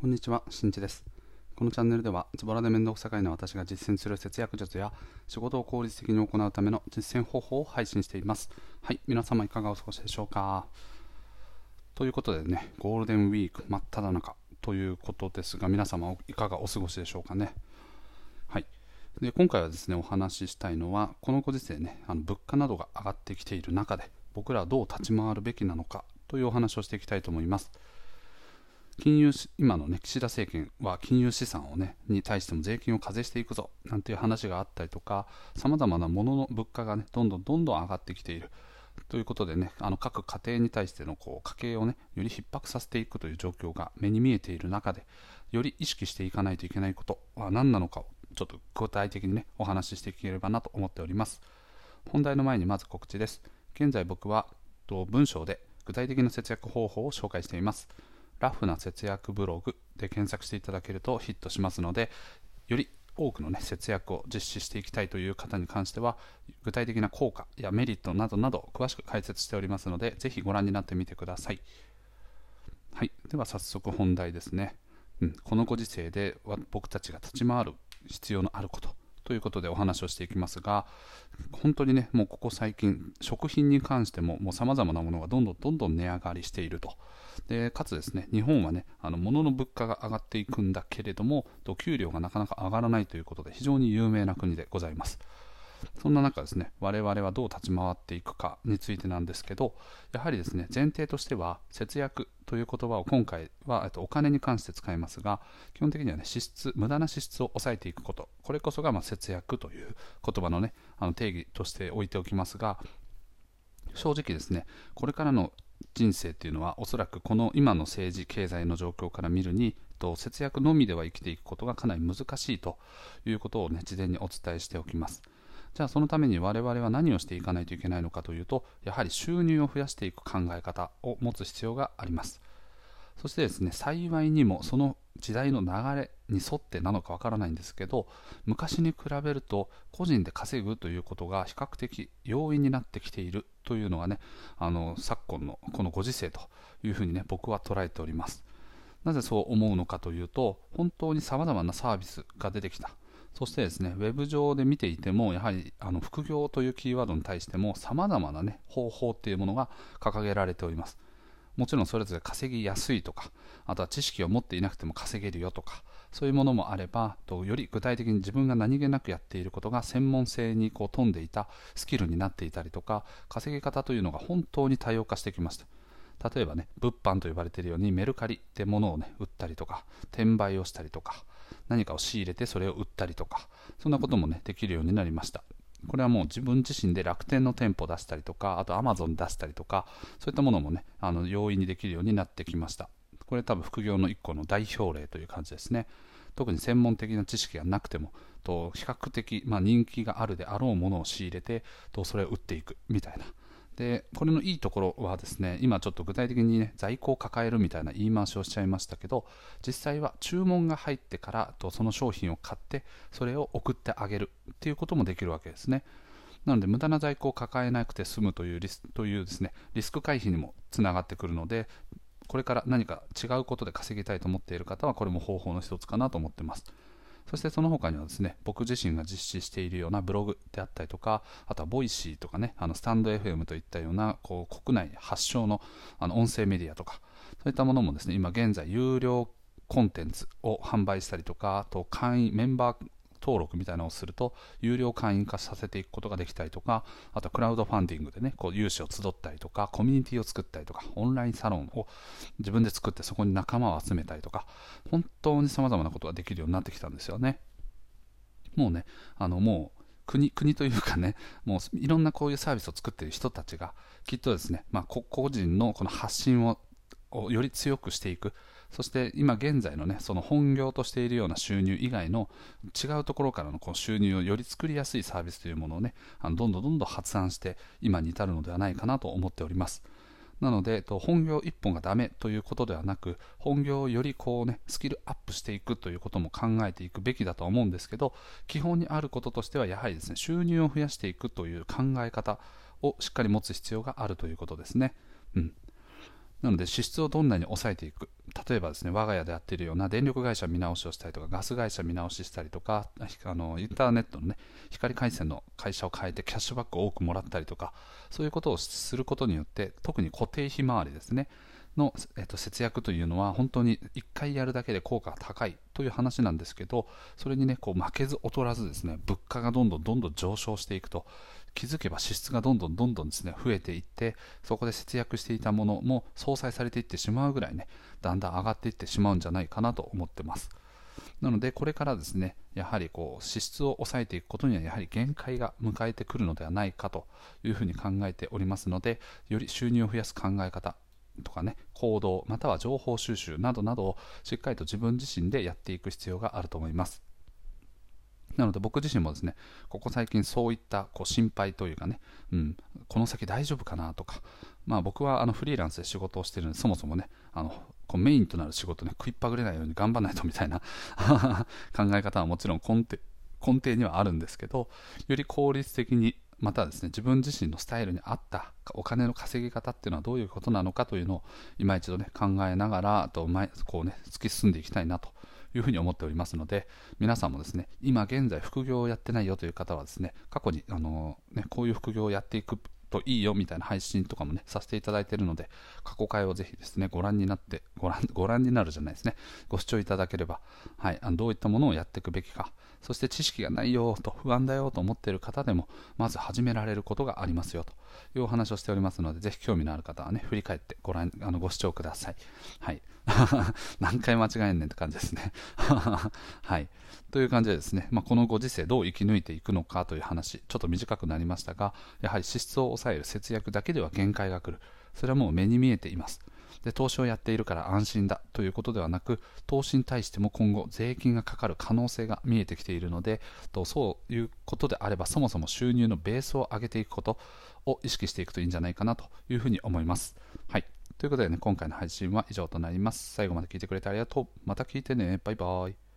こんにちは、しんちです。このチャンネルでは、ズボラで面倒くさがいな私が実践する節約術や、仕事を効率的に行うための実践方法を配信しています。はい、皆様いかがお過ごしでしょうか。ということでね、ゴールデンウィーク真っ只中ということですが、皆様いかがお過ごしでしょうかね。はい。で今回はですね、お話ししたいのは、このご時世ね、あの物価などが上がってきている中で、僕らはどう立ち回るべきなのかというお話をしていきたいと思います。金融今の、ね、岸田政権は金融資産を、ね、に対しても税金を課税していくぞなんていう話があったりとかさまざまなものの物価が、ね、どんどんどんどん上がってきている。ということで、ね、あの各家庭に対してのこう家計を、ね、より逼迫させていくという状況が目に見えている中でより意識していかないといけないことは何なのかをちょっと具体的に、ね、お話ししていければなと思っております。本題の前にまず告知です。現在僕は文章で具体的な節約方法を紹介しています。ラフな節約ブログで検索していただけるとヒットしますので、より多くの、ね、節約を実施していきたいという方に関しては、具体的な効果やメリットなどなど詳しく解説しておりますので、ぜひご覧になってみてください。はい、では早速本題ですね。うん、このご時世で僕たちが立ち回る必要のあることということでお話をしていきますが、本当にね、もうここ最近、食品に関しても、もうさまざまなものがどんどんどんどん値上がりしていると。でかつですね、日本はね、あの物の物価が上がっていくんだけれども、給料がなかなか上がらないということで、非常に有名な国でございます。そんな中ですね、我々はどう立ち回っていくかについてなんですけど、やはりですね、前提としては、節約という言葉を今回は、えっと、お金に関して使いますが、基本的にはね、支出、無駄な支出を抑えていくこと、これこそがま節約という言葉のね、あの定義として置いておきますが、正直ですね、これからの人生っていうのはおそらくこの今の政治経済の状況から見るに節約のみでは生きていくことがかなり難しいということをね事前にお伝えしておきます。じゃあそのために我々は何をしていかないといけないのかというとやはり収入を増やしていく考え方を持つ必要があります。そしてですね幸いにもその時代の流れに沿ってなのかわからないんですけど昔に比べると個人で稼ぐということが比較的容易になってきているというのがねあの昨今のこのご時世というふうにね僕は捉えております。なぜそう思うのかというと本当にさまざまなサービスが出てきた。そしてですね、ウェブ上で見ていても、やはりあの副業というキーワードに対しても、さまざまな、ね、方法っていうものが掲げられております。もちろんそれぞれ稼ぎやすいとか、あとは知識を持っていなくても稼げるよとか、そういうものもあれば、とより具体的に自分が何気なくやっていることが専門性にこう富んでいたスキルになっていたりとか、稼ぎ方というのが本当に多様化してきました。例えばね、物販と呼ばれているようにメルカリってものをね、売ったりとか、転売をしたりとか、何かを仕入れてそれを売ったりとか、そんなこともね、できるようになりました。これはもう自分自身で楽天の店舗出したりとか、あとアマゾン出したりとか、そういったものもね、あの容易にできるようになってきました。これ多分副業の一個の代表例という感じですね。特に専門的な知識がなくても、と比較的、まあ、人気があるであろうものを仕入れて、とそれを売っていくみたいな。でこれのいいところはですね今ちょっと具体的にね在庫を抱えるみたいな言い回しをしちゃいましたけど実際は注文が入ってからとその商品を買ってそれを送ってあげるっていうこともできるわけですね。なので無駄な在庫を抱えなくて済むというリスというですねリスク回避にもつながってくるのでこれから何か違うことで稼ぎたいと思っている方はこれも方法の一つかなと思ってます。そしてその他にはですね、僕自身が実施しているようなブログであったりとか、あとはボイシーとかね、あのスタンド FM といったようなこう国内発祥のあの音声メディアとか、そういったものもですね、今現在有料コンテンツを販売したりとか、あと会員、メンバー登録みたいなのをすると、有料会員化させていくことができたりとか、あとクラウドファンディングでね、こう融資を集ったりとか、コミュニティを作ったりとか、オンラインサロンを自分で作ってそこに仲間を集めたりとか、本当に様々なことができるようになってきたんですよね。もうね、あのもう国国というかね、もういろんなこういうサービスを作っている人たちが、きっとですね、まあ、個人のこの発信ををより強くしていく、そして今現在のね、その本業としているような収入以外の違うところからのこう収入をより作りやすいサービスというものをね、あのどんどんどんどん発案して今に至るのではないかなと思っております。なので、本業一本がダメということではなく、本業をよりこうね、スキルアップしていくということも考えていくべきだと思うんですけど、基本にあることとしては、やはりですね、収入を増やしていくという考え方をしっかり持つ必要があるということですね。うん。なので支出をどんなに抑えていく例えばですね我が家でやっているような電力会社見直しをしたりとかガス会社見直ししたりとかあのインターネットのね光回線の会社を変えてキャッシュバックを多くもらったりとかそういうことをすることによって特に固定費回りですねの、えっと、節約というのは本当に1回やるだけで効果が高いという話なんですけどそれにねこう負けず劣らずですね物価がどんどんどんどん上昇していくと。気づけば支出がどんどんどんどんですね増えていってそこで節約していたものも相殺されていってしまうぐらいねだんだん上がっていってしまうんじゃないかなと思ってます。なのでこれからですねやはりこう支出を抑えていくことにはやはり限界が迎えてくるのではないかというふうに考えておりますのでより収入を増やす考え方とかね行動または情報収集などなどをしっかりと自分自身でやっていく必要があると思います。なので僕自身もですねここ最近そういったこう心配というかね、うん、この先大丈夫かなとか、まあ、僕はあのフリーランスで仕事をしてるのでそもそもねあのこうメインとなる仕事ね食いっぱぐれないように頑張らないとみたいな 考え方はもちろん根底根底にはあるんですけどより効率的にまたですね自分自身のスタイルに合ったお金の稼ぎ方っていうのはどういうことなのかというのを今一度ね考えながらと前こうね突き進んでいきたいなというふうに思っておりますので皆さんもですね今現在副業をやってないよという方はですね過去にあの、ね、こういう副業をやっていくといいよみたいな配信とかもねさせていただいているので過去回をぜひですねご覧になってご覧ご覧になるじゃないですねご視聴いただければ、はい、あのどういったものをやっていくべきかそして知識がないよと不安だよと思っている方でもまず始められることがありますよというお話をしておりますのでぜひ興味のある方はね振り返ってご覧あのご視聴ください。はい 何回間違えんねんって感じですね。はい。という感じでですね、まあ、このご時世どう生き抜いていくのかという話、ちょっと短くなりましたが、やはり支出を抑える節約だけでは限界が来る。それはもう目に見えています。で投資をやっているから安心だということではなく投資に対しても今後税金がかかる可能性が見えてきているのでとそういうことであればそもそも収入のベースを上げていくことを意識していくといいんじゃないかなというふうに思います。ということでね、今回の配信は以上となります。最後まで聞いてくれてありがとう。また聞いてね。バイバイ。